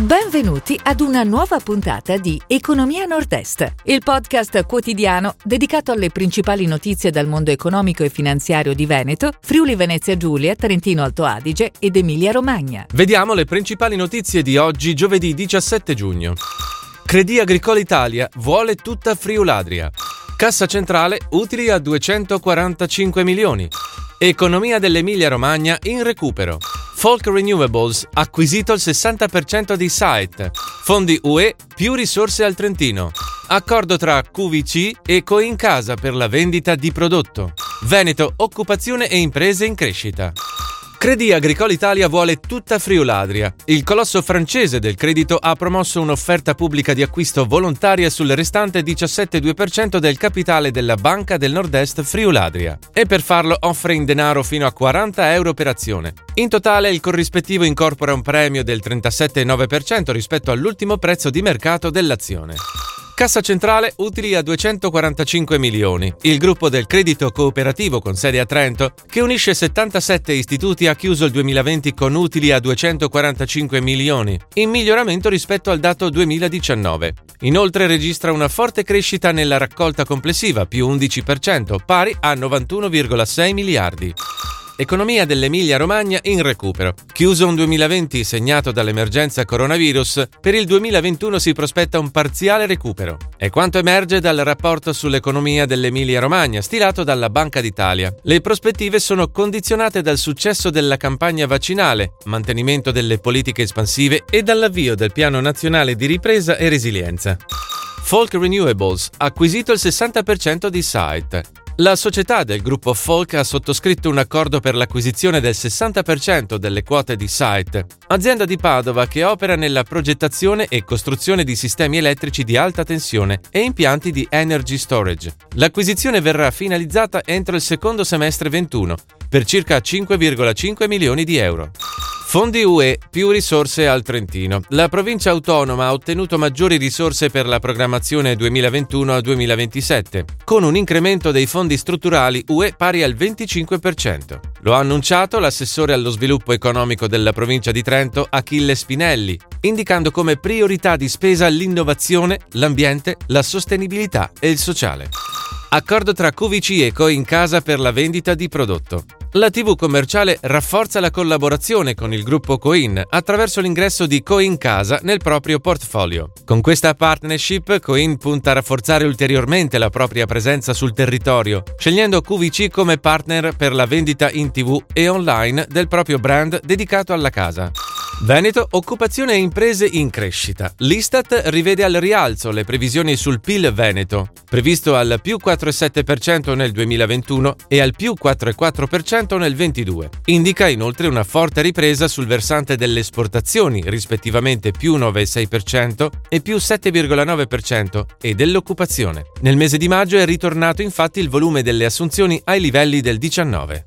Benvenuti ad una nuova puntata di Economia Nord-Est, il podcast quotidiano dedicato alle principali notizie dal mondo economico e finanziario di Veneto, Friuli Venezia Giulia, Trentino Alto Adige ed Emilia Romagna. Vediamo le principali notizie di oggi, giovedì 17 giugno. Credi Agricole Italia vuole tutta Friuladria. Cassa centrale utili a 245 milioni. Economia dell'Emilia Romagna in recupero. Folk Renewables acquisito il 60% di site. Fondi UE più risorse al Trentino. Accordo tra QVC e Coincasa per la vendita di prodotto. Veneto, occupazione e imprese in crescita. Credi Agricole Italia vuole tutta Friuladria. Il colosso francese del credito ha promosso un'offerta pubblica di acquisto volontaria sul restante 17,2% del capitale della Banca del Nord-Est Friuladria e per farlo offre in denaro fino a 40 euro per azione. In totale il corrispettivo incorpora un premio del 37,9% rispetto all'ultimo prezzo di mercato dell'azione. Cassa centrale utili a 245 milioni. Il gruppo del credito cooperativo con sede a Trento, che unisce 77 istituti, ha chiuso il 2020 con utili a 245 milioni, in miglioramento rispetto al dato 2019. Inoltre registra una forte crescita nella raccolta complessiva, più 11%, pari a 91,6 miliardi. Economia dell'Emilia Romagna in recupero. Chiuso un 2020 segnato dall'emergenza coronavirus, per il 2021 si prospetta un parziale recupero. È quanto emerge dal rapporto sull'economia dell'Emilia Romagna stilato dalla Banca d'Italia. Le prospettive sono condizionate dal successo della campagna vaccinale, mantenimento delle politiche espansive e dall'avvio del Piano Nazionale di Ripresa e Resilienza. Folk Renewables, acquisito il 60% di Site. La società del gruppo Folk ha sottoscritto un accordo per l'acquisizione del 60% delle quote di Site, azienda di Padova che opera nella progettazione e costruzione di sistemi elettrici di alta tensione e impianti di energy storage. L'acquisizione verrà finalizzata entro il secondo semestre 21 per circa 5,5 milioni di euro. Fondi UE più risorse al Trentino. La provincia autonoma ha ottenuto maggiori risorse per la programmazione 2021-2027, con un incremento dei fondi strutturali UE pari al 25%. Lo ha annunciato l'assessore allo sviluppo economico della provincia di Trento, Achille Spinelli, indicando come priorità di spesa l'innovazione, l'ambiente, la sostenibilità e il sociale. Accordo tra QVC e Coincasa per la vendita di prodotto. La TV commerciale rafforza la collaborazione con il gruppo Coin attraverso l'ingresso di Coincasa nel proprio portfolio. Con questa partnership Coin punta a rafforzare ulteriormente la propria presenza sul territorio, scegliendo QVC come partner per la vendita in TV e online del proprio brand dedicato alla casa. Veneto, occupazione e imprese in crescita. L'Istat rivede al rialzo le previsioni sul PIL Veneto, previsto al più 4,7% nel 2021 e al più 4,4% nel 2022. Indica inoltre una forte ripresa sul versante delle esportazioni, rispettivamente più 9,6% e più 7,9%, e dell'occupazione. Nel mese di maggio è ritornato infatti il volume delle assunzioni ai livelli del 19.